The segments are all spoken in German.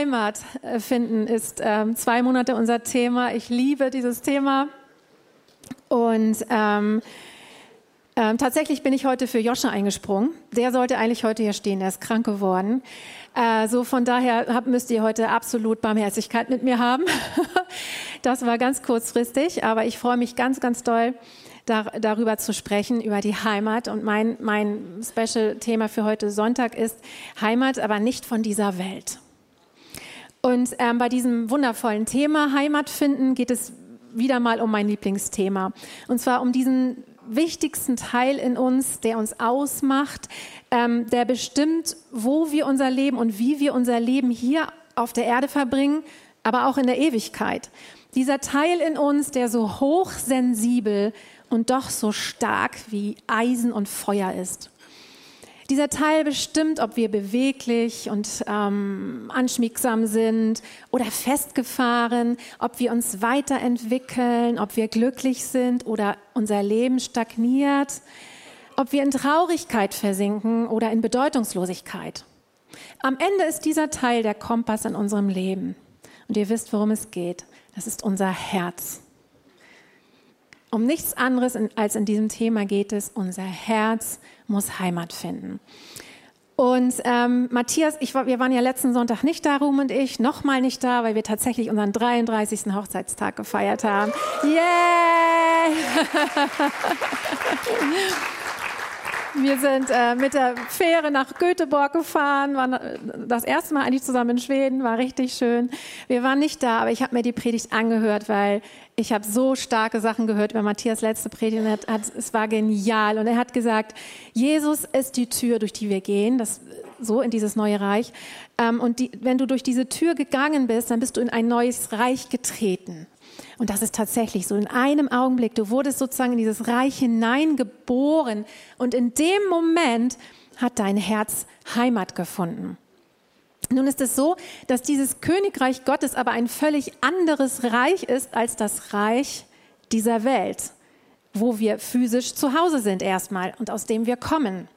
Heimat äh, finden ist ähm, zwei Monate unser Thema. Ich liebe dieses Thema. Und ähm, ähm, tatsächlich bin ich heute für Joscha eingesprungen. Der sollte eigentlich heute hier stehen, er ist krank geworden. Äh, so von daher hab, müsst ihr heute absolut Barmherzigkeit mit mir haben. das war ganz kurzfristig, aber ich freue mich ganz, ganz doll, dar darüber zu sprechen, über die Heimat. Und mein, mein Special-Thema für heute Sonntag ist Heimat, aber nicht von dieser Welt. Und ähm, bei diesem wundervollen Thema Heimat finden geht es wieder mal um mein Lieblingsthema. Und zwar um diesen wichtigsten Teil in uns, der uns ausmacht, ähm, der bestimmt, wo wir unser Leben und wie wir unser Leben hier auf der Erde verbringen, aber auch in der Ewigkeit. Dieser Teil in uns, der so hochsensibel und doch so stark wie Eisen und Feuer ist. Dieser Teil bestimmt, ob wir beweglich und ähm, anschmiegsam sind oder festgefahren, ob wir uns weiterentwickeln, ob wir glücklich sind oder unser Leben stagniert, ob wir in Traurigkeit versinken oder in Bedeutungslosigkeit. Am Ende ist dieser Teil der Kompass in unserem Leben. Und ihr wisst, worum es geht. Das ist unser Herz. Um nichts anderes als in diesem Thema geht es. Unser Herz muss Heimat finden. Und ähm, Matthias, ich, wir waren ja letzten Sonntag nicht da, Ruhm und ich, nochmal nicht da, weil wir tatsächlich unseren 33. Hochzeitstag gefeiert haben. Yay! Wir sind äh, mit der Fähre nach Göteborg gefahren, waren äh, das erste Mal eigentlich zusammen in Schweden, war richtig schön. Wir waren nicht da, aber ich habe mir die Predigt angehört, weil ich habe so starke Sachen gehört, wenn Matthias letzte Predigt hat, hat. Es war genial und er hat gesagt, Jesus ist die Tür, durch die wir gehen, das so in dieses neue Reich. Ähm, und die, wenn du durch diese Tür gegangen bist, dann bist du in ein neues Reich getreten. Und das ist tatsächlich so. In einem Augenblick, du wurdest sozusagen in dieses Reich hineingeboren. Und in dem Moment hat dein Herz Heimat gefunden. Nun ist es so, dass dieses Königreich Gottes aber ein völlig anderes Reich ist als das Reich dieser Welt, wo wir physisch zu Hause sind erstmal und aus dem wir kommen.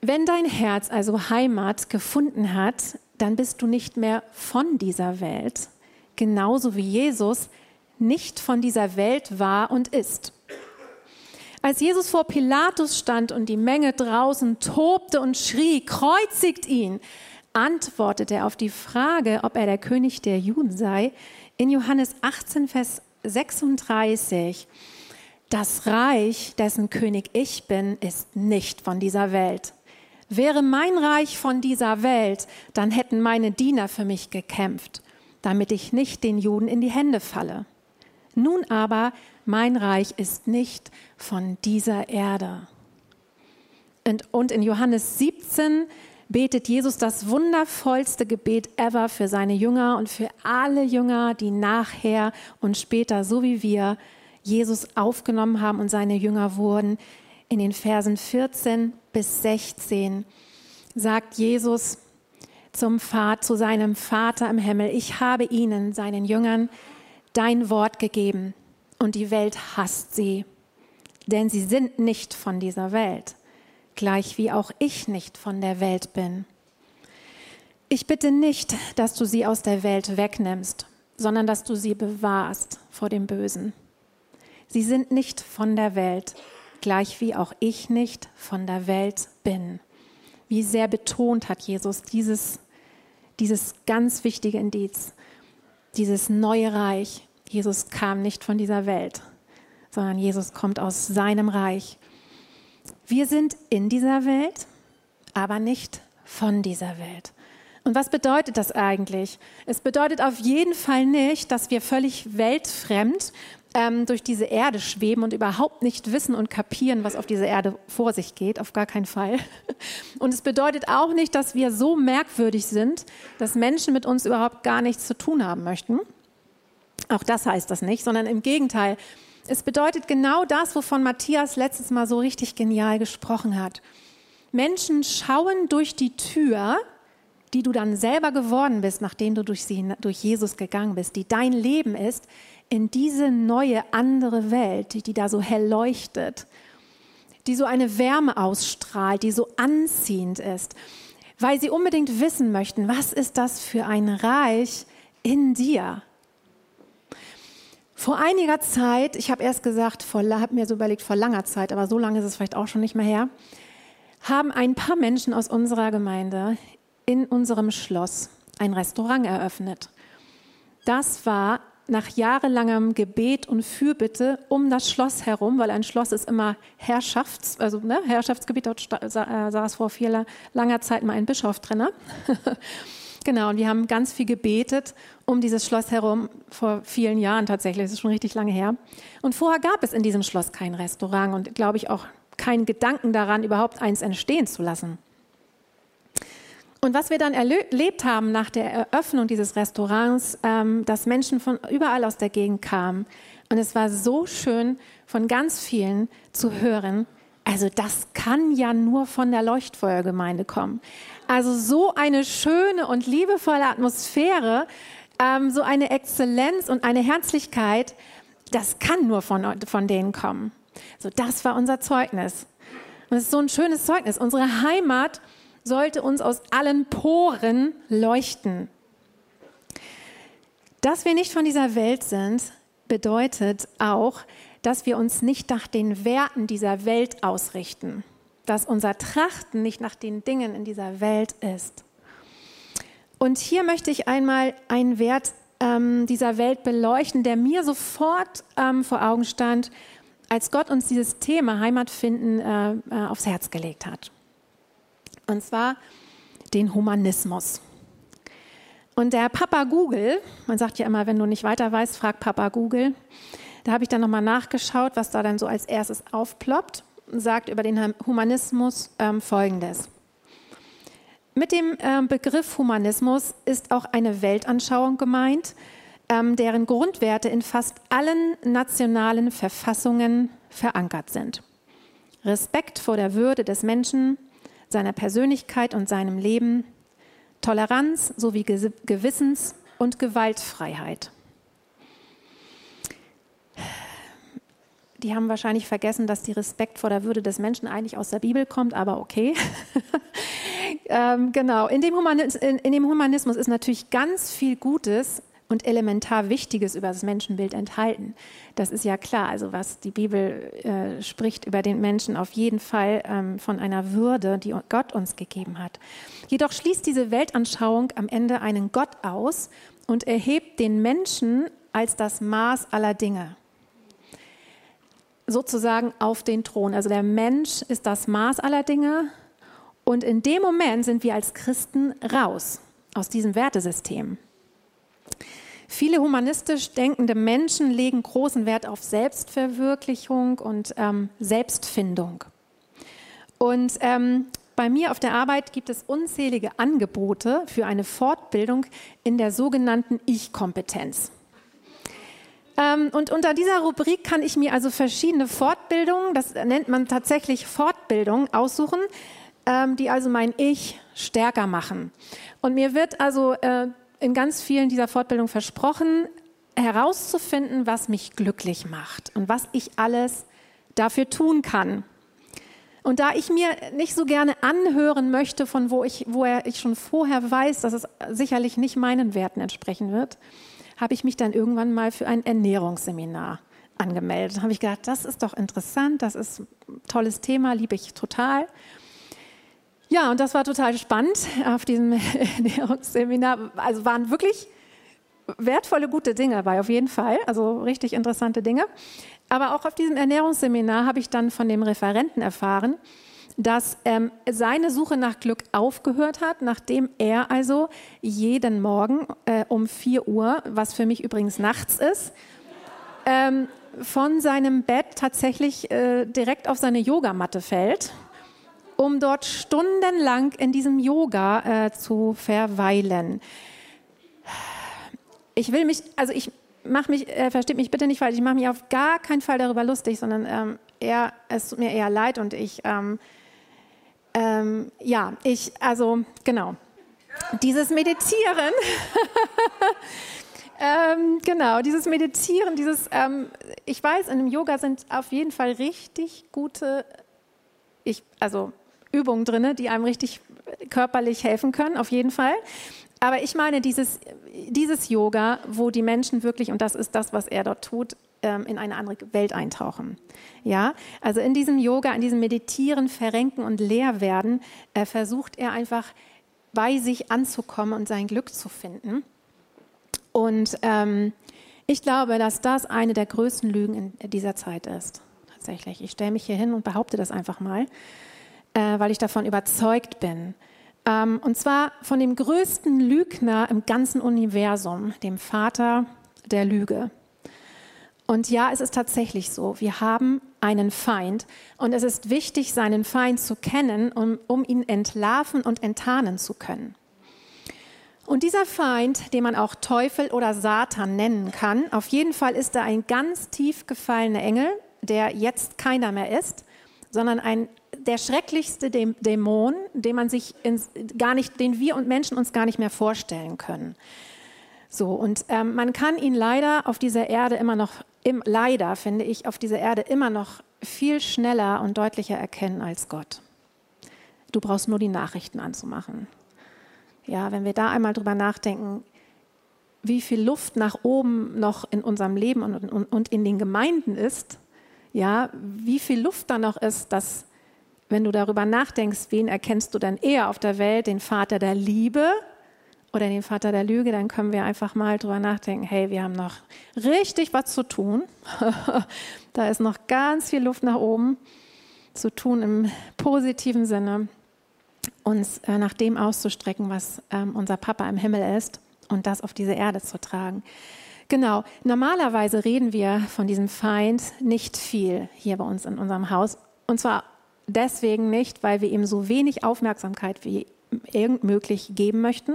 Wenn dein Herz also Heimat gefunden hat, dann bist du nicht mehr von dieser Welt, genauso wie Jesus nicht von dieser Welt war und ist. Als Jesus vor Pilatus stand und die Menge draußen tobte und schrie, kreuzigt ihn, antwortete er auf die Frage, ob er der König der Juden sei, in Johannes 18, Vers 36. Das Reich, dessen König ich bin, ist nicht von dieser Welt. Wäre mein Reich von dieser Welt, dann hätten meine Diener für mich gekämpft damit ich nicht den Juden in die Hände falle. Nun aber, mein Reich ist nicht von dieser Erde. Und, in Johannes 17 betet Jesus das wundervollste Gebet ever für seine Jünger und für alle Jünger, die nachher und später, so wie wir, Jesus aufgenommen haben und seine Jünger wurden. In den Versen 14 bis 16 sagt Jesus, zum Vater, zu seinem Vater im Himmel. Ich habe ihnen, seinen Jüngern, dein Wort gegeben und die Welt hasst sie, denn sie sind nicht von dieser Welt, gleich wie auch ich nicht von der Welt bin. Ich bitte nicht, dass du sie aus der Welt wegnimmst, sondern dass du sie bewahrst vor dem Bösen. Sie sind nicht von der Welt, gleich wie auch ich nicht von der Welt bin. Wie sehr betont hat Jesus dieses dieses ganz wichtige Indiz, dieses neue Reich. Jesus kam nicht von dieser Welt, sondern Jesus kommt aus seinem Reich. Wir sind in dieser Welt, aber nicht von dieser Welt. Und was bedeutet das eigentlich? Es bedeutet auf jeden Fall nicht, dass wir völlig weltfremd ähm, durch diese Erde schweben und überhaupt nicht wissen und kapieren, was auf dieser Erde vor sich geht, auf gar keinen Fall. Und es bedeutet auch nicht, dass wir so merkwürdig sind, dass Menschen mit uns überhaupt gar nichts zu tun haben möchten. Auch das heißt das nicht, sondern im Gegenteil. Es bedeutet genau das, wovon Matthias letztes Mal so richtig genial gesprochen hat. Menschen schauen durch die Tür, die du dann selber geworden bist, nachdem du durch, sie, durch Jesus gegangen bist, die dein Leben ist, in diese neue andere Welt, die da so hell leuchtet, die so eine Wärme ausstrahlt, die so anziehend ist. weil sie unbedingt wissen möchten, was ist das für ein Reich in dir? Vor einiger Zeit, ich habe erst gesagt, habe mir so überlegt, vor langer Zeit, aber so lange ist es vielleicht auch schon nicht mehr her, haben ein paar Menschen aus unserer Gemeinde in unserem Schloss ein Restaurant eröffnet. Das war nach jahrelangem Gebet und Fürbitte um das Schloss herum, weil ein Schloss ist immer Herrschafts, also ne, Herrschaftsgebiet, dort äh, saß vor viel langer Zeit mal ein Bischof drin. Ne? genau, und wir haben ganz viel gebetet um dieses Schloss herum, vor vielen Jahren tatsächlich, das ist schon richtig lange her. Und vorher gab es in diesem Schloss kein Restaurant und glaube ich auch keinen Gedanken daran, überhaupt eins entstehen zu lassen. Und was wir dann erlebt haben nach der Eröffnung dieses Restaurants, ähm, dass Menschen von überall aus der Gegend kamen. Und es war so schön, von ganz vielen zu hören, also das kann ja nur von der Leuchtfeuergemeinde kommen. Also so eine schöne und liebevolle Atmosphäre, ähm, so eine Exzellenz und eine Herzlichkeit, das kann nur von, von denen kommen. So, das war unser Zeugnis. Und es ist so ein schönes Zeugnis. Unsere Heimat sollte uns aus allen Poren leuchten. Dass wir nicht von dieser Welt sind, bedeutet auch, dass wir uns nicht nach den Werten dieser Welt ausrichten, dass unser Trachten nicht nach den Dingen in dieser Welt ist. Und hier möchte ich einmal einen Wert ähm, dieser Welt beleuchten, der mir sofort ähm, vor Augen stand, als Gott uns dieses Thema Heimat finden äh, äh, aufs Herz gelegt hat. Und zwar den Humanismus. Und der Papa Google, man sagt ja immer, wenn du nicht weiter weißt, frag Papa Google. Da habe ich dann nochmal nachgeschaut, was da dann so als erstes aufploppt und sagt über den Humanismus ähm, Folgendes. Mit dem ähm, Begriff Humanismus ist auch eine Weltanschauung gemeint, ähm, deren Grundwerte in fast allen nationalen Verfassungen verankert sind. Respekt vor der Würde des Menschen, seiner Persönlichkeit und seinem Leben, Toleranz sowie Gewissens- und Gewaltfreiheit. Die haben wahrscheinlich vergessen, dass die Respekt vor der Würde des Menschen eigentlich aus der Bibel kommt, aber okay. ähm, genau, in dem, in, in dem Humanismus ist natürlich ganz viel Gutes und elementar Wichtiges über das Menschenbild enthalten. Das ist ja klar. Also was die Bibel äh, spricht über den Menschen auf jeden Fall ähm, von einer Würde, die Gott uns gegeben hat. Jedoch schließt diese Weltanschauung am Ende einen Gott aus und erhebt den Menschen als das Maß aller Dinge. Sozusagen auf den Thron. Also der Mensch ist das Maß aller Dinge und in dem Moment sind wir als Christen raus aus diesem Wertesystem. Viele humanistisch denkende Menschen legen großen Wert auf Selbstverwirklichung und ähm, Selbstfindung. Und ähm, bei mir auf der Arbeit gibt es unzählige Angebote für eine Fortbildung in der sogenannten Ich-Kompetenz. Ähm, und unter dieser Rubrik kann ich mir also verschiedene Fortbildungen, das nennt man tatsächlich Fortbildung, aussuchen, ähm, die also mein Ich stärker machen. Und mir wird also äh, in ganz vielen dieser Fortbildungen versprochen, herauszufinden, was mich glücklich macht und was ich alles dafür tun kann. Und da ich mir nicht so gerne anhören möchte, von wo ich, wo ich schon vorher weiß, dass es sicherlich nicht meinen Werten entsprechen wird, habe ich mich dann irgendwann mal für ein Ernährungsseminar angemeldet. Da habe ich gedacht, das ist doch interessant, das ist ein tolles Thema, liebe ich total. Ja, und das war total spannend auf diesem Ernährungsseminar. Also waren wirklich wertvolle, gute Dinge dabei, auf jeden Fall. Also richtig interessante Dinge. Aber auch auf diesem Ernährungsseminar habe ich dann von dem Referenten erfahren, dass ähm, seine Suche nach Glück aufgehört hat, nachdem er also jeden Morgen äh, um 4 Uhr, was für mich übrigens nachts ist, ähm, von seinem Bett tatsächlich äh, direkt auf seine Yogamatte fällt um dort stundenlang in diesem Yoga äh, zu verweilen. Ich will mich, also ich mache mich, äh, versteht mich bitte nicht falsch, ich mache mich auf gar keinen Fall darüber lustig, sondern ähm, eher, es tut mir eher leid und ich, ähm, ähm, ja, ich, also genau, dieses Meditieren, ähm, genau, dieses Meditieren, dieses, ähm, ich weiß, in dem Yoga sind auf jeden Fall richtig gute, ich, also Übungen drin, die einem richtig körperlich helfen können, auf jeden Fall. Aber ich meine dieses, dieses Yoga, wo die Menschen wirklich, und das ist das, was er dort tut, ähm, in eine andere Welt eintauchen. Ja, also in diesem Yoga, in diesem Meditieren, Verrenken und Leerwerden, äh, versucht er einfach bei sich anzukommen und sein Glück zu finden. Und ähm, ich glaube, dass das eine der größten Lügen in dieser Zeit ist. Tatsächlich. Ich stelle mich hier hin und behaupte das einfach mal, äh, weil ich davon überzeugt bin. Ähm, und zwar von dem größten Lügner im ganzen Universum, dem Vater der Lüge. Und ja, es ist tatsächlich so. Wir haben einen Feind und es ist wichtig, seinen Feind zu kennen, um, um ihn entlarven und enttarnen zu können. Und dieser Feind, den man auch Teufel oder Satan nennen kann, auf jeden Fall ist er ein ganz tief gefallener Engel, der jetzt keiner mehr ist, sondern ein der schrecklichste Dämon, den man sich ins, gar nicht, den wir und Menschen uns gar nicht mehr vorstellen können. So und ähm, man kann ihn leider auf dieser Erde immer noch, im, leider finde ich, auf dieser Erde immer noch viel schneller und deutlicher erkennen als Gott. Du brauchst nur die Nachrichten anzumachen. Ja, wenn wir da einmal drüber nachdenken, wie viel Luft nach oben noch in unserem Leben und, und, und in den Gemeinden ist, ja, wie viel Luft da noch ist, dass wenn du darüber nachdenkst, wen erkennst du dann eher auf der Welt, den Vater der Liebe oder den Vater der Lüge, dann können wir einfach mal drüber nachdenken, hey, wir haben noch richtig was zu tun. da ist noch ganz viel Luft nach oben zu tun im positiven Sinne, uns äh, nach dem auszustrecken, was ähm, unser Papa im Himmel ist und das auf diese Erde zu tragen. Genau, normalerweise reden wir von diesem Feind nicht viel hier bei uns in unserem Haus. Und zwar deswegen nicht, weil wir ihm so wenig Aufmerksamkeit wie irgend möglich geben möchten.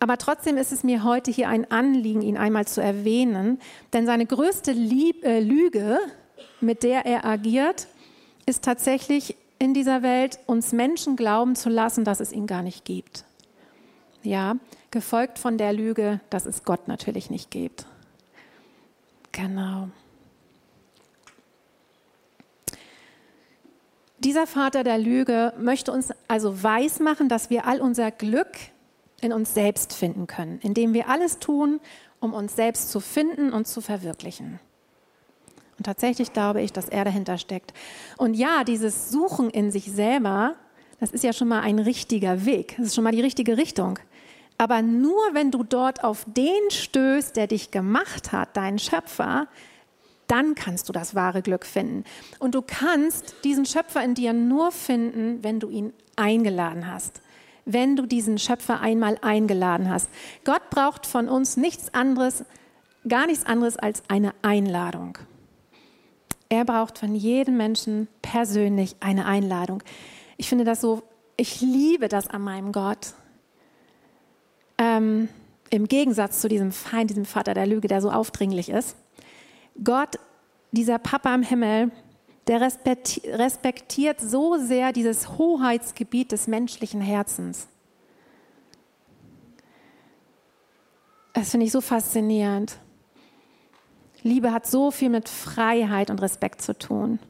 Aber trotzdem ist es mir heute hier ein Anliegen, ihn einmal zu erwähnen, denn seine größte Lieb äh, Lüge, mit der er agiert, ist tatsächlich in dieser Welt, uns Menschen glauben zu lassen, dass es ihn gar nicht gibt. Ja, gefolgt von der Lüge, dass es Gott natürlich nicht gibt. Genau. Dieser Vater der Lüge möchte uns also weismachen, dass wir all unser Glück in uns selbst finden können, indem wir alles tun, um uns selbst zu finden und zu verwirklichen. Und tatsächlich glaube ich, dass er dahinter steckt. Und ja, dieses Suchen in sich selber, das ist ja schon mal ein richtiger Weg. Das ist schon mal die richtige Richtung. Aber nur wenn du dort auf den stößt, der dich gemacht hat, deinen Schöpfer, dann kannst du das wahre Glück finden. Und du kannst diesen Schöpfer in dir nur finden, wenn du ihn eingeladen hast. Wenn du diesen Schöpfer einmal eingeladen hast. Gott braucht von uns nichts anderes, gar nichts anderes als eine Einladung. Er braucht von jedem Menschen persönlich eine Einladung. Ich finde das so, ich liebe das an meinem Gott. Ähm, Im Gegensatz zu diesem Feind, diesem Vater der Lüge, der so aufdringlich ist. Gott, dieser Papa im Himmel, der respektiert so sehr dieses Hoheitsgebiet des menschlichen Herzens. Das finde ich so faszinierend. Liebe hat so viel mit Freiheit und Respekt zu tun.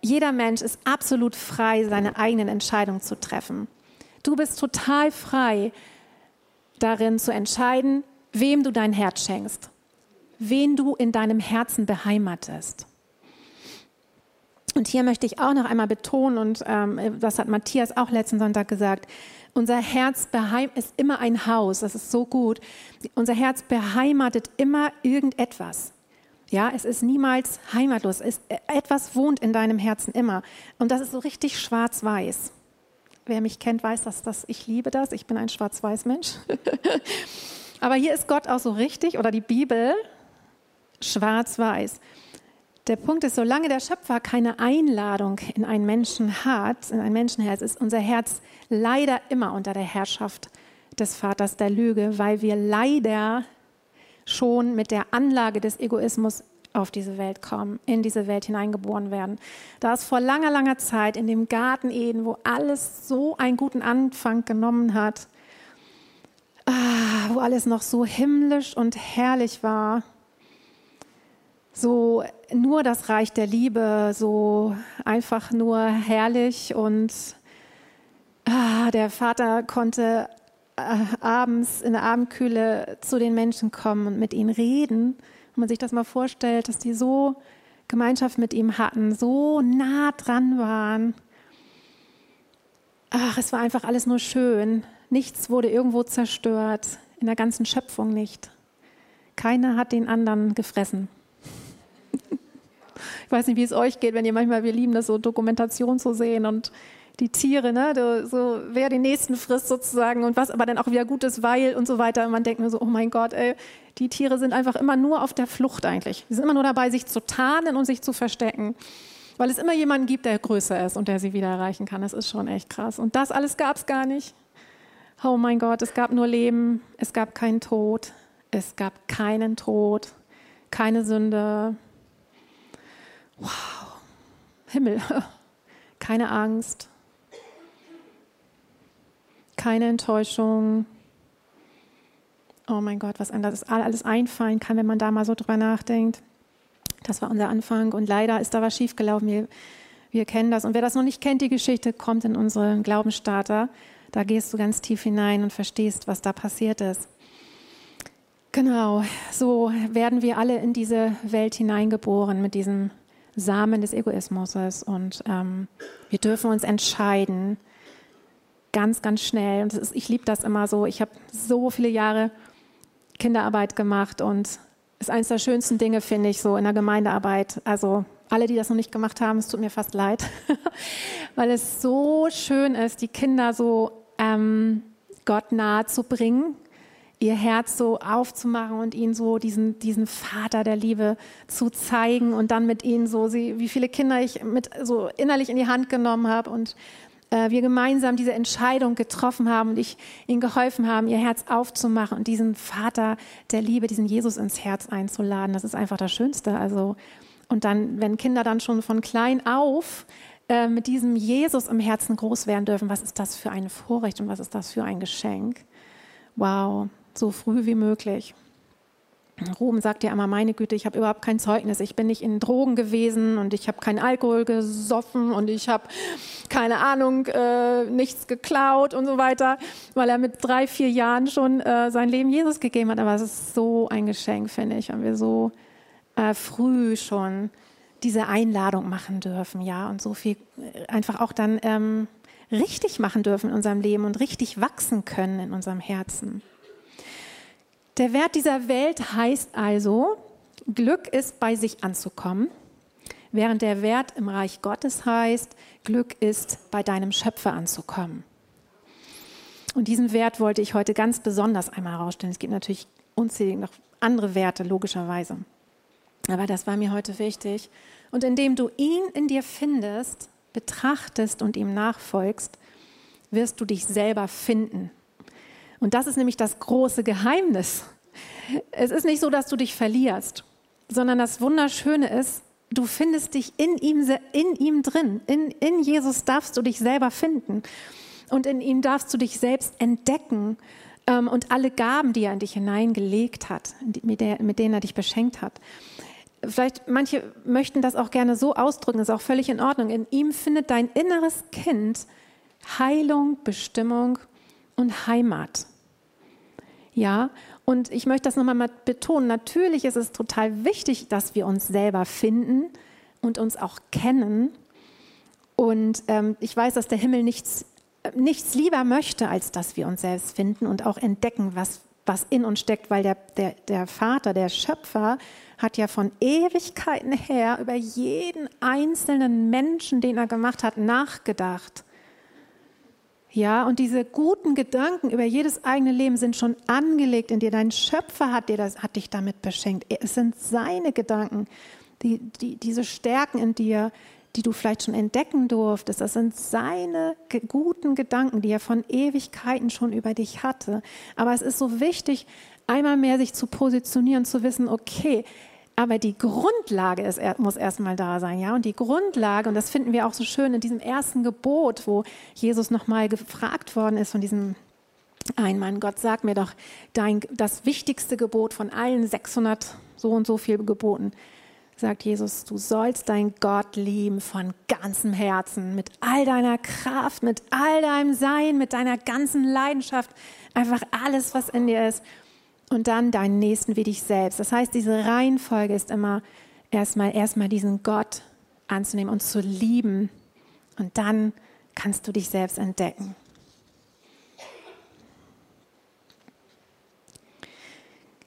Jeder Mensch ist absolut frei, seine eigenen Entscheidungen zu treffen. Du bist total frei darin zu entscheiden, wem du dein Herz schenkst wen du in deinem Herzen beheimatest. Und hier möchte ich auch noch einmal betonen, und ähm, das hat Matthias auch letzten Sonntag gesagt, unser Herz ist immer ein Haus, das ist so gut. Unser Herz beheimatet immer irgendetwas. Ja, es ist niemals heimatlos. Es, etwas wohnt in deinem Herzen immer. Und das ist so richtig schwarz-weiß. Wer mich kennt, weiß, dass das, ich liebe das. Ich bin ein schwarz-weiß-Mensch. Aber hier ist Gott auch so richtig, oder die Bibel, schwarz-weiß. Der Punkt ist, solange der Schöpfer keine Einladung in einen Menschen hat, in ein Menschenherz, ist unser Herz leider immer unter der Herrschaft des Vaters der Lüge, weil wir leider schon mit der Anlage des Egoismus auf diese Welt kommen, in diese Welt hineingeboren werden. Da es vor langer, langer Zeit in dem Garten Eden, wo alles so einen guten Anfang genommen hat, ah, wo alles noch so himmlisch und herrlich war, so nur das Reich der Liebe, so einfach nur herrlich und ah, der Vater konnte äh, abends in der Abendkühle zu den Menschen kommen und mit ihnen reden. Wenn man sich das mal vorstellt, dass die so Gemeinschaft mit ihm hatten, so nah dran waren. Ach, es war einfach alles nur schön. Nichts wurde irgendwo zerstört, in der ganzen Schöpfung nicht. Keiner hat den anderen gefressen. Ich weiß nicht, wie es euch geht, wenn ihr manchmal, wir lieben das so, Dokumentation zu sehen und die Tiere, ne, so wer den nächsten frisst sozusagen und was aber dann auch wieder gut ist, weil und so weiter. Und man denkt nur so, oh mein Gott, ey, die Tiere sind einfach immer nur auf der Flucht eigentlich. Sie sind immer nur dabei, sich zu tarnen und sich zu verstecken, weil es immer jemanden gibt, der größer ist und der sie wieder erreichen kann. Das ist schon echt krass. Und das alles gab es gar nicht. Oh mein Gott, es gab nur Leben, es gab keinen Tod, es gab keinen Tod, keine Sünde. Wow, Himmel, keine Angst, keine Enttäuschung. Oh mein Gott, was das alles einfallen kann, wenn man da mal so drüber nachdenkt. Das war unser Anfang und leider ist da was schiefgelaufen. Wir, wir kennen das. Und wer das noch nicht kennt, die Geschichte, kommt in unseren Glaubensstarter. Da gehst du ganz tief hinein und verstehst, was da passiert ist. Genau, so werden wir alle in diese Welt hineingeboren mit diesem Samen des Egoismus. Und ähm, wir dürfen uns entscheiden, ganz, ganz schnell. Und ist, ich liebe das immer so. Ich habe so viele Jahre Kinderarbeit gemacht und ist eines der schönsten Dinge, finde ich, so in der Gemeindearbeit. Also alle, die das noch nicht gemacht haben, es tut mir fast leid, weil es so schön ist, die Kinder so ähm, Gott nahe zu bringen, ihr Herz so aufzumachen und ihnen so diesen, diesen Vater der Liebe zu zeigen und dann mit ihnen so, sie, wie viele Kinder ich mit so innerlich in die Hand genommen habe und äh, wir gemeinsam diese Entscheidung getroffen haben und ich ihnen geholfen haben, ihr Herz aufzumachen und diesen Vater der Liebe, diesen Jesus ins Herz einzuladen. Das ist einfach das Schönste. Also, und dann, wenn Kinder dann schon von klein auf äh, mit diesem Jesus im Herzen groß werden dürfen, was ist das für ein Vorrecht und was ist das für ein Geschenk? Wow, so früh wie möglich. Ruben sagt ja immer, meine Güte, ich habe überhaupt kein Zeugnis. Ich bin nicht in Drogen gewesen und ich habe keinen Alkohol gesoffen und ich habe keine Ahnung, äh, nichts geklaut und so weiter, weil er mit drei, vier Jahren schon äh, sein Leben Jesus gegeben hat. Aber es ist so ein Geschenk, finde ich, wenn wir so äh, früh schon diese Einladung machen dürfen, ja, und so viel äh, einfach auch dann ähm, richtig machen dürfen in unserem Leben und richtig wachsen können in unserem Herzen. Der Wert dieser Welt heißt also, Glück ist bei sich anzukommen, während der Wert im Reich Gottes heißt, Glück ist bei deinem Schöpfer anzukommen. Und diesen Wert wollte ich heute ganz besonders einmal herausstellen. Es gibt natürlich unzählige noch andere Werte, logischerweise. Aber das war mir heute wichtig. Und indem du ihn in dir findest, betrachtest und ihm nachfolgst, wirst du dich selber finden und das ist nämlich das große Geheimnis. Es ist nicht so, dass du dich verlierst, sondern das Wunderschöne ist, du findest dich in ihm, in ihm drin. In, in Jesus darfst du dich selber finden. Und in ihm darfst du dich selbst entdecken ähm, und alle Gaben, die er in dich hineingelegt hat, mit, der, mit denen er dich beschenkt hat. Vielleicht manche möchten das auch gerne so ausdrücken, ist auch völlig in Ordnung. In ihm findet dein inneres Kind Heilung, Bestimmung und Heimat. Ja, und ich möchte das nochmal betonen. Natürlich ist es total wichtig, dass wir uns selber finden und uns auch kennen. Und ähm, ich weiß, dass der Himmel nichts, nichts lieber möchte, als dass wir uns selbst finden und auch entdecken, was, was in uns steckt, weil der, der, der Vater, der Schöpfer, hat ja von Ewigkeiten her über jeden einzelnen Menschen, den er gemacht hat, nachgedacht ja, und diese guten Gedanken über jedes eigene Leben sind schon angelegt in dir. Dein Schöpfer hat, dir das, hat dich damit beschenkt. Es sind seine Gedanken, die, die, diese Stärken in dir, die du vielleicht schon entdecken durftest. Das sind seine guten Gedanken, die er von Ewigkeiten schon über dich hatte. Aber es ist so wichtig, einmal mehr sich zu positionieren, zu wissen, okay, aber die Grundlage ist, muss erstmal da sein, ja. Und die Grundlage, und das finden wir auch so schön in diesem ersten Gebot, wo Jesus nochmal gefragt worden ist von diesem ein Mann, Gott sag mir doch dein, das wichtigste Gebot von allen 600 so und so viel Geboten. sagt Jesus, du sollst dein Gott lieben von ganzem Herzen, mit all deiner Kraft, mit all deinem Sein, mit deiner ganzen Leidenschaft, einfach alles, was in dir ist. Und dann deinen Nächsten wie dich selbst. Das heißt, diese Reihenfolge ist immer erstmal, erstmal diesen Gott anzunehmen und zu lieben. Und dann kannst du dich selbst entdecken.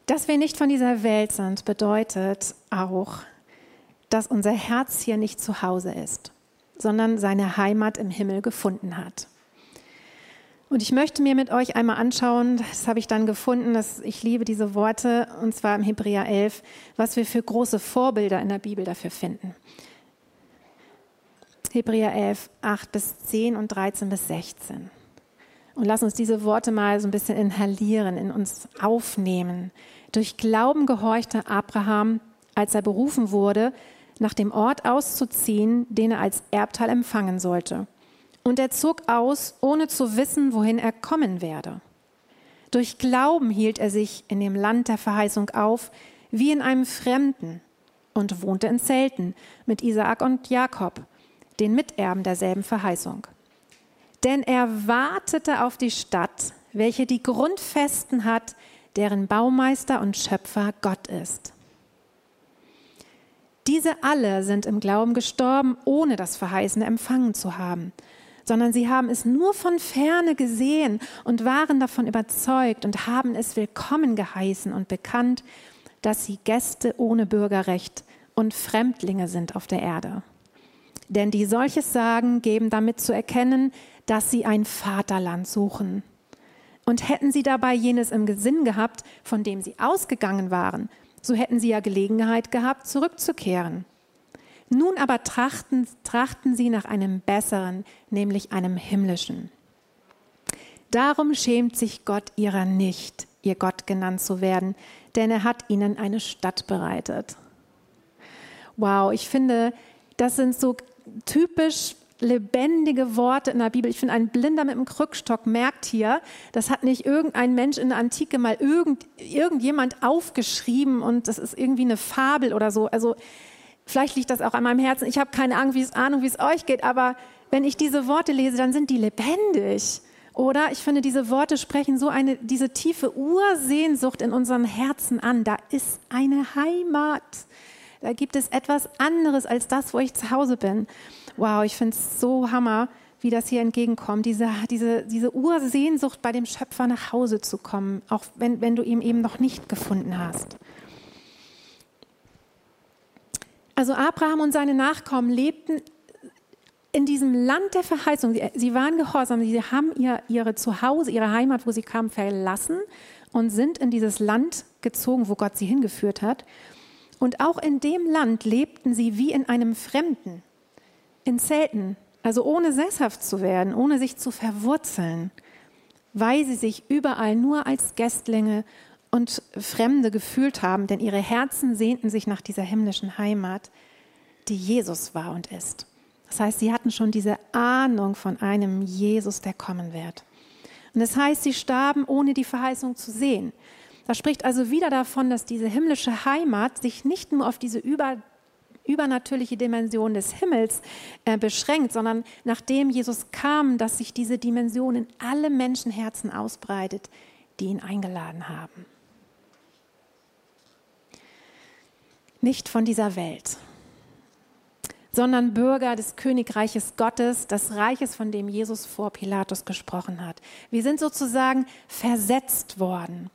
Dass wir nicht von dieser Welt sind, bedeutet auch, dass unser Herz hier nicht zu Hause ist, sondern seine Heimat im Himmel gefunden hat. Und ich möchte mir mit euch einmal anschauen, das habe ich dann gefunden, dass ich liebe diese Worte, und zwar im Hebräer 11, was wir für große Vorbilder in der Bibel dafür finden. Hebräer 11, 8 bis 10 und 13 bis 16. Und lass uns diese Worte mal so ein bisschen inhalieren, in uns aufnehmen. Durch Glauben gehorchte Abraham, als er berufen wurde, nach dem Ort auszuziehen, den er als Erbteil empfangen sollte. Und er zog aus, ohne zu wissen, wohin er kommen werde. Durch Glauben hielt er sich in dem Land der Verheißung auf, wie in einem Fremden, und wohnte in Zelten mit Isaak und Jakob, den Miterben derselben Verheißung. Denn er wartete auf die Stadt, welche die Grundfesten hat, deren Baumeister und Schöpfer Gott ist. Diese alle sind im Glauben gestorben, ohne das Verheißene empfangen zu haben, sondern sie haben es nur von ferne gesehen und waren davon überzeugt und haben es willkommen geheißen und bekannt, dass sie Gäste ohne Bürgerrecht und Fremdlinge sind auf der Erde. Denn die solches sagen, geben damit zu erkennen, dass sie ein Vaterland suchen. Und hätten sie dabei jenes im Gesinn gehabt, von dem sie ausgegangen waren, so hätten sie ja Gelegenheit gehabt, zurückzukehren. Nun aber trachten, trachten sie nach einem besseren, nämlich einem himmlischen. Darum schämt sich Gott ihrer nicht, ihr Gott genannt zu werden, denn er hat ihnen eine Stadt bereitet. Wow, ich finde, das sind so typisch lebendige Worte in der Bibel. Ich finde, ein Blinder mit einem Krückstock merkt hier, das hat nicht irgendein Mensch in der Antike mal irgend, irgendjemand aufgeschrieben und das ist irgendwie eine Fabel oder so. Also vielleicht liegt das auch an meinem Herzen. Ich habe keine Ahnung, wie es, euch geht, aber wenn ich diese Worte lese, dann sind die lebendig. Oder ich finde, diese Worte sprechen so eine, diese tiefe Ursehnsucht in unseren Herzen an. Da ist eine Heimat. Da gibt es etwas anderes als das, wo ich zu Hause bin wow, ich finde es so hammer, wie das hier entgegenkommt, diese, diese, diese Ursehnsucht bei dem Schöpfer nach Hause zu kommen, auch wenn, wenn du ihn eben noch nicht gefunden hast. Also Abraham und seine Nachkommen lebten in diesem Land der Verheißung. Sie, waren gehorsam, sie haben ihr, ihre Zuhause, ihre Heimat, wo sie kamen, verlassen und sind in dieses Land gezogen, wo Gott sie hingeführt hat. Und auch in dem Land lebten sie wie in einem Fremden in Zelten, also ohne sesshaft zu werden, ohne sich zu verwurzeln, weil sie sich überall nur als Gästlinge und Fremde gefühlt haben, denn ihre Herzen sehnten sich nach dieser himmlischen Heimat, die Jesus war und ist. Das heißt, sie hatten schon diese Ahnung von einem Jesus, der kommen wird. Und das heißt, sie starben, ohne die Verheißung zu sehen. Das spricht also wieder davon, dass diese himmlische Heimat sich nicht nur auf diese über übernatürliche Dimension des Himmels äh, beschränkt, sondern nachdem Jesus kam, dass sich diese Dimension in alle Menschenherzen ausbreitet, die ihn eingeladen haben. Nicht von dieser Welt, sondern Bürger des Königreiches Gottes, des Reiches, von dem Jesus vor Pilatus gesprochen hat. Wir sind sozusagen versetzt worden.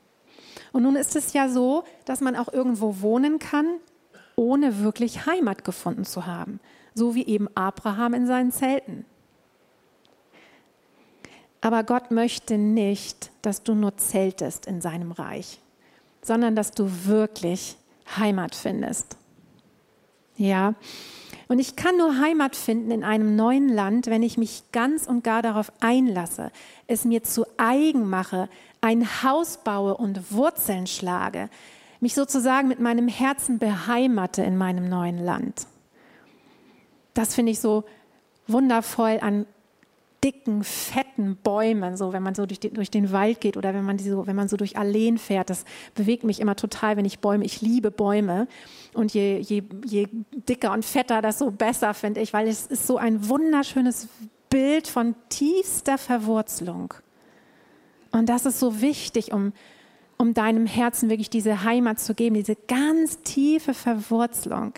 Und nun ist es ja so, dass man auch irgendwo wohnen kann, ohne wirklich Heimat gefunden zu haben, so wie eben Abraham in seinen Zelten. Aber Gott möchte nicht, dass du nur zeltest in seinem Reich, sondern dass du wirklich Heimat findest. Ja, und ich kann nur Heimat finden in einem neuen Land, wenn ich mich ganz und gar darauf einlasse, es mir zu eigen mache, ein Haus baue und Wurzeln schlage, mich sozusagen mit meinem Herzen beheimate in meinem neuen Land. Das finde ich so wundervoll an dicken, fetten Bäumen, so wenn man so durch, die, durch den Wald geht oder wenn man, so, wenn man so durch Alleen fährt. Das bewegt mich immer total, wenn ich Bäume, ich liebe Bäume. Und je, je, je dicker und fetter, desto besser, finde ich, weil es ist so ein wunderschönes Bild von tiefster Verwurzelung. Und das ist so wichtig, um, um deinem Herzen wirklich diese Heimat zu geben, diese ganz tiefe Verwurzelung.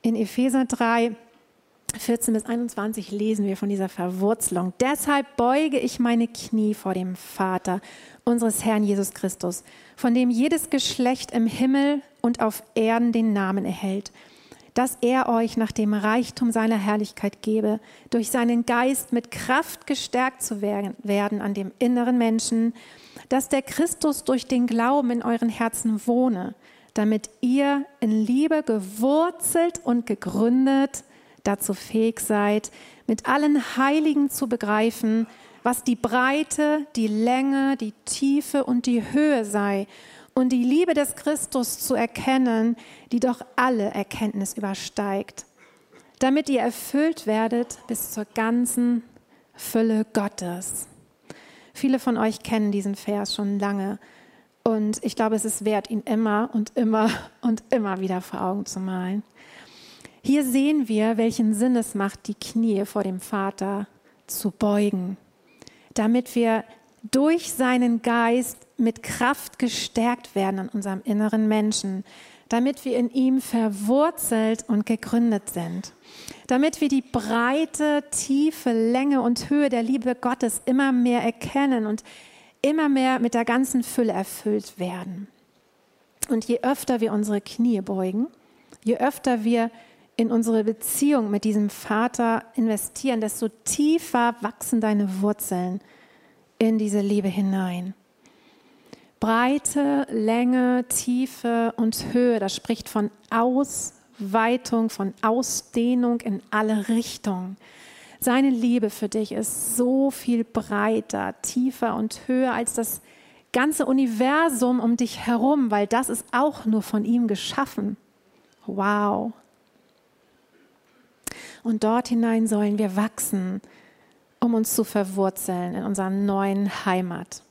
In Epheser 3 14 bis 21 lesen wir von dieser Verwurzelung. Deshalb beuge ich meine Knie vor dem Vater unseres Herrn Jesus Christus, von dem jedes Geschlecht im Himmel und auf Erden den Namen erhält, dass er euch nach dem Reichtum seiner Herrlichkeit gebe, durch seinen Geist mit Kraft gestärkt zu werden an dem inneren Menschen, dass der Christus durch den Glauben in euren Herzen wohne, damit ihr in Liebe gewurzelt und gegründet dazu fähig seid, mit allen Heiligen zu begreifen, was die Breite, die Länge, die Tiefe und die Höhe sei und die Liebe des Christus zu erkennen, die doch alle Erkenntnis übersteigt, damit ihr erfüllt werdet bis zur ganzen Fülle Gottes. Viele von euch kennen diesen Vers schon lange und ich glaube, es ist wert, ihn immer und immer und immer wieder vor Augen zu malen. Hier sehen wir, welchen Sinn es macht, die Knie vor dem Vater zu beugen, damit wir durch seinen Geist mit Kraft gestärkt werden an unserem inneren Menschen, damit wir in ihm verwurzelt und gegründet sind, damit wir die breite, tiefe Länge und Höhe der Liebe Gottes immer mehr erkennen und immer mehr mit der ganzen Fülle erfüllt werden. Und je öfter wir unsere Knie beugen, je öfter wir in unsere Beziehung mit diesem Vater investieren, desto tiefer wachsen deine Wurzeln in diese Liebe hinein. Breite, Länge, Tiefe und Höhe, das spricht von Ausweitung, von Ausdehnung in alle Richtungen. Seine Liebe für dich ist so viel breiter, tiefer und höher als das ganze Universum um dich herum, weil das ist auch nur von ihm geschaffen. Wow. Und dort hinein sollen wir wachsen, um uns zu verwurzeln in unserer neuen Heimat.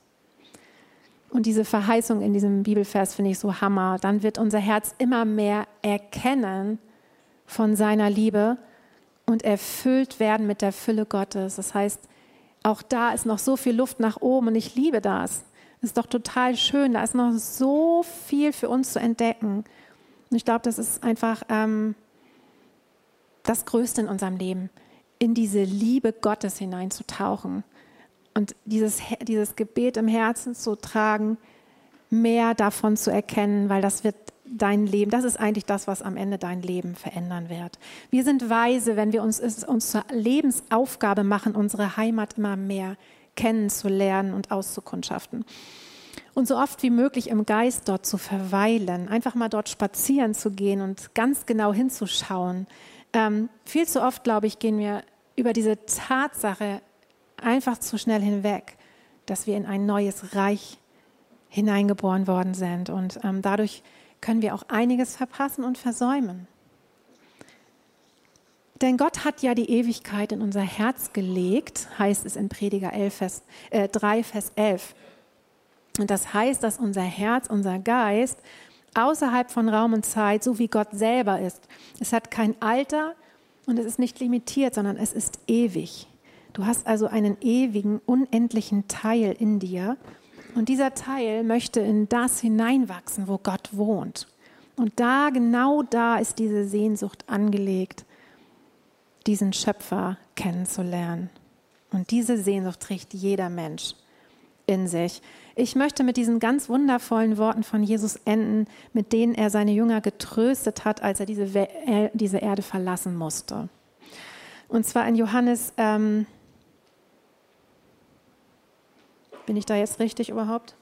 Und diese Verheißung in diesem Bibelvers finde ich so hammer. Dann wird unser Herz immer mehr erkennen von seiner Liebe und erfüllt werden mit der Fülle Gottes. Das heißt, auch da ist noch so viel Luft nach oben und ich liebe das. Das ist doch total schön. Da ist noch so viel für uns zu entdecken. Und ich glaube, das ist einfach ähm, das Größte in unserem Leben, in diese Liebe Gottes hineinzutauchen und dieses, dieses Gebet im Herzen zu tragen, mehr davon zu erkennen, weil das wird dein Leben, das ist eigentlich das, was am Ende dein Leben verändern wird. Wir sind weise, wenn wir uns, uns zur Lebensaufgabe machen, unsere Heimat immer mehr kennenzulernen und auszukundschaften. Und so oft wie möglich im Geist dort zu verweilen, einfach mal dort spazieren zu gehen und ganz genau hinzuschauen, ähm, viel zu oft, glaube ich, gehen wir über diese Tatsache einfach zu schnell hinweg, dass wir in ein neues Reich hineingeboren worden sind. Und ähm, dadurch können wir auch einiges verpassen und versäumen. Denn Gott hat ja die Ewigkeit in unser Herz gelegt, heißt es in Prediger 11, Vers, äh, 3, Vers 11. Und das heißt, dass unser Herz, unser Geist außerhalb von Raum und Zeit, so wie Gott selber ist. Es hat kein Alter und es ist nicht limitiert, sondern es ist ewig. Du hast also einen ewigen, unendlichen Teil in dir und dieser Teil möchte in das hineinwachsen, wo Gott wohnt. Und da, genau da ist diese Sehnsucht angelegt, diesen Schöpfer kennenzulernen. Und diese Sehnsucht trägt jeder Mensch in sich. Ich möchte mit diesen ganz wundervollen Worten von Jesus enden, mit denen er seine Jünger getröstet hat, als er diese, äh, diese Erde verlassen musste. Und zwar in Johannes, ähm, bin ich da jetzt richtig überhaupt?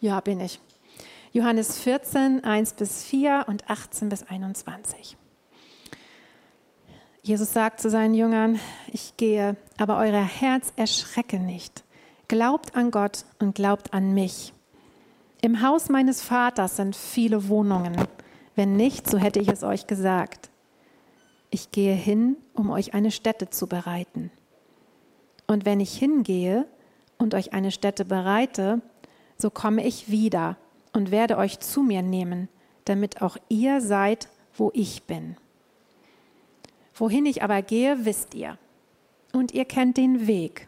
Ja, bin ich. Johannes 14, 1 bis 4 und 18 bis 21. Jesus sagt zu seinen Jüngern, ich gehe, aber euer Herz erschrecke nicht. Glaubt an Gott und glaubt an mich. Im Haus meines Vaters sind viele Wohnungen. Wenn nicht, so hätte ich es euch gesagt. Ich gehe hin, um euch eine Stätte zu bereiten. Und wenn ich hingehe und euch eine Stätte bereite, so komme ich wieder und werde euch zu mir nehmen, damit auch ihr seid, wo ich bin. Wohin ich aber gehe, wisst ihr. Und ihr kennt den Weg.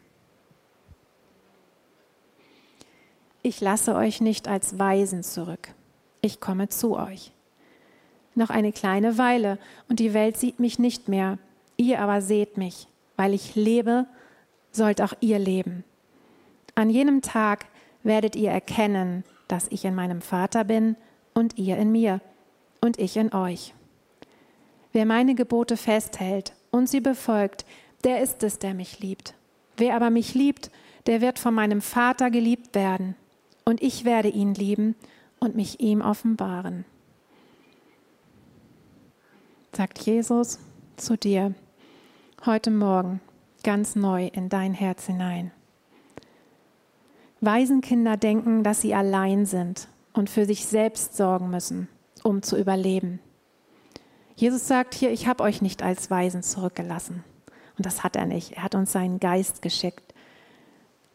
Ich lasse euch nicht als Weisen zurück. Ich komme zu euch. Noch eine kleine Weile, und die Welt sieht mich nicht mehr. Ihr aber seht mich. Weil ich lebe, sollt auch ihr leben. An jenem Tag werdet ihr erkennen, dass ich in meinem Vater bin und ihr in mir und ich in euch. Wer meine Gebote festhält und sie befolgt, der ist es, der mich liebt. Wer aber mich liebt, der wird von meinem Vater geliebt werden, und ich werde ihn lieben und mich ihm offenbaren. Sagt Jesus zu dir heute Morgen ganz neu in dein Herz hinein. Waisenkinder denken, dass sie allein sind und für sich selbst sorgen müssen, um zu überleben. Jesus sagt hier, ich habe euch nicht als Waisen zurückgelassen. Und das hat er nicht. Er hat uns seinen Geist geschickt.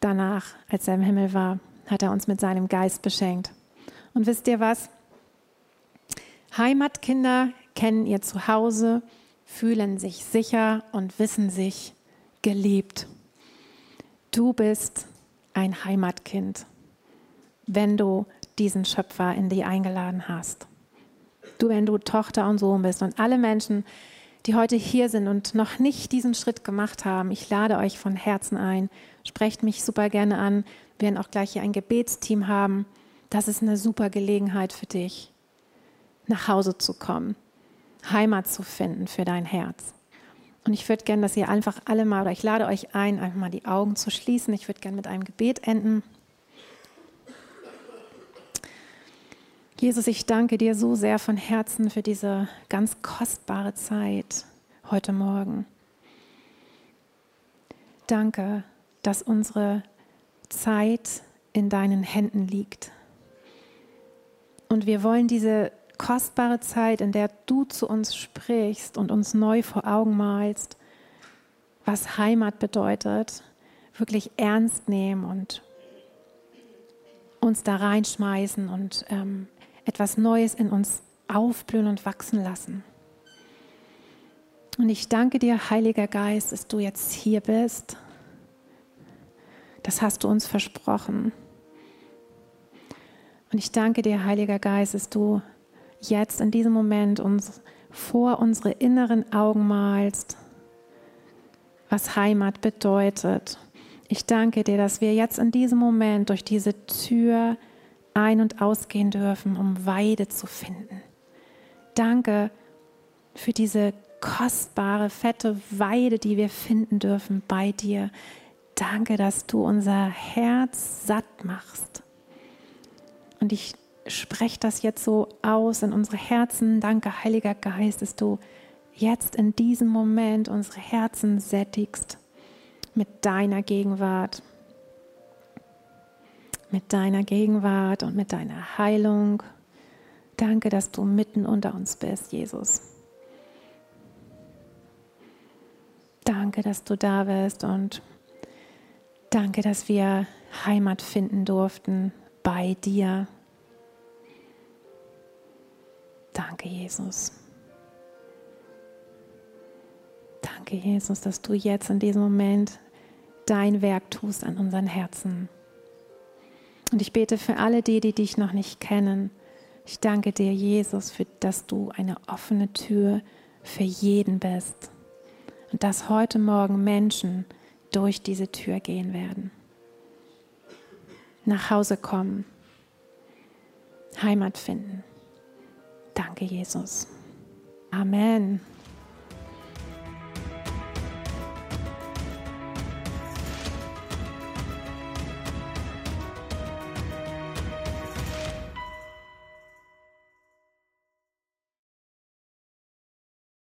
Danach, als er im Himmel war, hat er uns mit seinem Geist beschenkt. Und wisst ihr was? Heimatkinder kennen ihr Zuhause, fühlen sich sicher und wissen sich geliebt. Du bist ein Heimatkind, wenn du diesen Schöpfer in dich eingeladen hast. Du, wenn du Tochter und Sohn bist und alle Menschen, die heute hier sind und noch nicht diesen Schritt gemacht haben, ich lade euch von Herzen ein. Sprecht mich super gerne an. Wir werden auch gleich hier ein Gebetsteam haben. Das ist eine super Gelegenheit für dich, nach Hause zu kommen, Heimat zu finden für dein Herz. Und ich würde gerne, dass ihr einfach alle mal, oder ich lade euch ein, einfach mal die Augen zu schließen. Ich würde gerne mit einem Gebet enden. Jesus, ich danke dir so sehr von Herzen für diese ganz kostbare Zeit heute Morgen. Danke, dass unsere Zeit in deinen Händen liegt. Und wir wollen diese kostbare Zeit, in der du zu uns sprichst und uns neu vor Augen malst, was Heimat bedeutet, wirklich ernst nehmen und uns da reinschmeißen und ähm, etwas Neues in uns aufblühen und wachsen lassen. Und ich danke dir, Heiliger Geist, dass du jetzt hier bist. Das hast du uns versprochen. Und ich danke dir, Heiliger Geist, dass du jetzt in diesem Moment uns vor unsere inneren Augen malst, was Heimat bedeutet. Ich danke dir, dass wir jetzt in diesem Moment durch diese Tür ein- und ausgehen dürfen, um Weide zu finden. Danke für diese kostbare, fette Weide, die wir finden dürfen bei dir. Danke, dass du unser Herz satt machst. Und ich spreche das jetzt so aus in unsere Herzen. Danke, Heiliger Geist, dass du jetzt in diesem Moment unsere Herzen sättigst mit deiner Gegenwart. Mit deiner Gegenwart und mit deiner Heilung. Danke, dass du mitten unter uns bist, Jesus. Danke, dass du da bist und danke, dass wir Heimat finden durften bei dir. Danke, Jesus. Danke, Jesus, dass du jetzt in diesem Moment dein Werk tust an unseren Herzen. Und ich bete für alle die, die dich noch nicht kennen. Ich danke dir, Jesus, für, dass du eine offene Tür für jeden bist. Und dass heute Morgen Menschen durch diese Tür gehen werden. Nach Hause kommen. Heimat finden. Danke, Jesus. Amen.